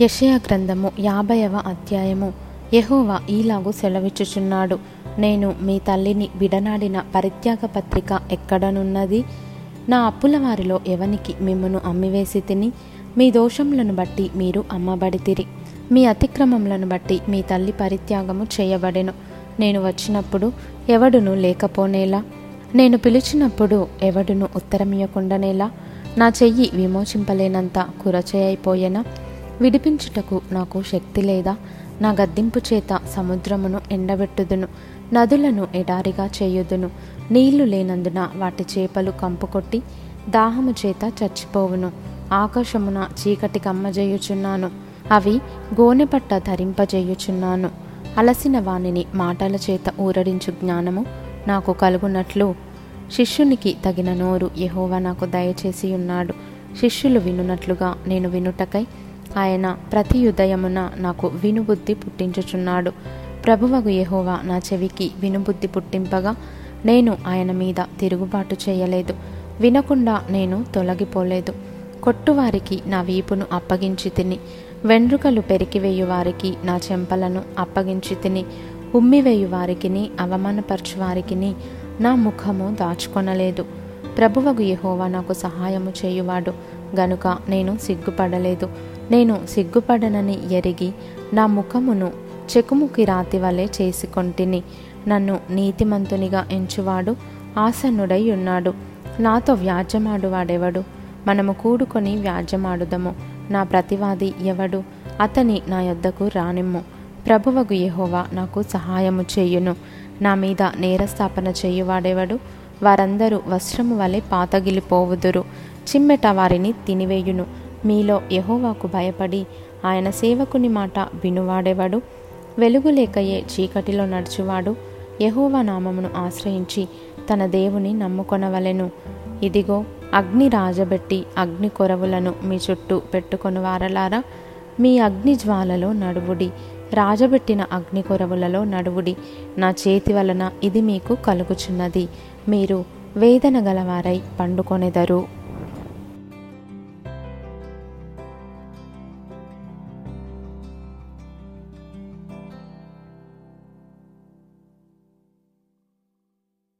యషయ గ్రంథము యాభైవ అధ్యాయము. యెహోవా ఈలాగు సెలవిచ్చుచున్నాడు. నేను మీ తల్లిని విడనాడిన పరిత్యాగ పత్రిక ఎక్కడనున్నది? నా అప్పుల వారిలో ఎవనికి మిమ్మను అమ్మివేసి తిని మీ దోషములను బట్టి మీరు అమ్మబడితిరి. మీ అతిక్రమములను బట్టి మీ తల్లి పరిత్యాగము చేయబడెను. నేను వచ్చినప్పుడు ఎవడును లేకపోనేలా? నేను పిలిచినప్పుడు ఎవడును ఉత్తరమియకుండానేలా నా చెయ్యి విమోచింపలేనంత కురచేయైపోయేనా? విడిపించుటకు నాకు శక్తి లేదా. నా గద్దింపు చేత సముద్రమును ఎండబెట్టుదును. నదులను ఎడారిగా చేయుదును. నీళ్ళు లేనందున వాటి చేపలు కంపుకొట్టి దాహము చేత చచ్చిపోవును. ఆకాశమున చీకటి కమ్మజేయుచున్నాను. అవి గోనెపట్ట ధరింపజేయుచున్నాను. అలసిన వానిని మాటల చేత ఊరడించు జ్ఞానము నాకు కలుగునట్లు. శిష్యునికి తగిన నోరు యహోవా నాకు దయచేసి ఉన్నాడు శిష్యులు వినున్నట్లుగా నేను వినుటకై ఆయన ప్రతి ఉదయమున నాకు వినుబుద్ధి పుట్టించుచున్నాడు. ప్రభువగు యహోవా నా చెవికి వినుబుద్ధి పుట్టింపగా నేను ఆయన మీద తిరుగుబాటు చేయలేదు. వినకుండా నేను తొలగిపోలేదు. కొట్టువారికి నా వీపును అప్పగించి తిని వెండ్రుకలు పెరికివేయువారికి నా చెంపలను అప్పగించి తిని ఉమ్మివేయు వారికిని వారికిని నా ముఖము దాచుకొనలేదు. ప్రభువగు యహోవా నాకు సహాయము చేయువాడు. గనుక నేను సిగ్గుపడలేదు. నేను సిగ్గుపడనని ఎరిగి నా ముఖమును చెకుముకి రాతి వలె చేసుకొంటిని. నన్ను నీతిమంతునిగా ఎంచువాడు ఆసన్నుడై ఉన్నాడు నాతో వ్యాజ్యమాడు వాడెవడు మనము కూడుకొని వ్యాజ్యమాడుదము. నా ప్రతివాది ఎవడు? అతని నా యొద్దకు రానిమ్ము. ప్రభువగు యెహోవా నాకు సహాయము చేయును. నా మీద నేరస్థాపన చేయువాడెవడు? వారందరూ వస్త్రము వలె పాతగిలిపోవుదురు. చిమ్మెట వారిని తినివేయును. మీలో యహోవాకు భయపడి ఆయన సేవకుని మాట వినువాడేవాడు? వెలుగు లేకయే చీకటిలో నడుచువాడు. యహోవా నామమును ఆశ్రయించి తన దేవుని నమ్ముకొనవలెను. ఇదిగో అగ్ని రాజబెట్టి అగ్ని కొరవులను మీ చుట్టూ పెట్టుకొని వారలారా మీ అగ్ని జ్వాలలో నడువుడి. రాజబెట్టిన అగ్ని కొరవులలో నడువుడి. నా చేతి వలన ఇది మీకు కలుగుచున్నది. మీరు వేదన గలవారై పండుకొనెదరు.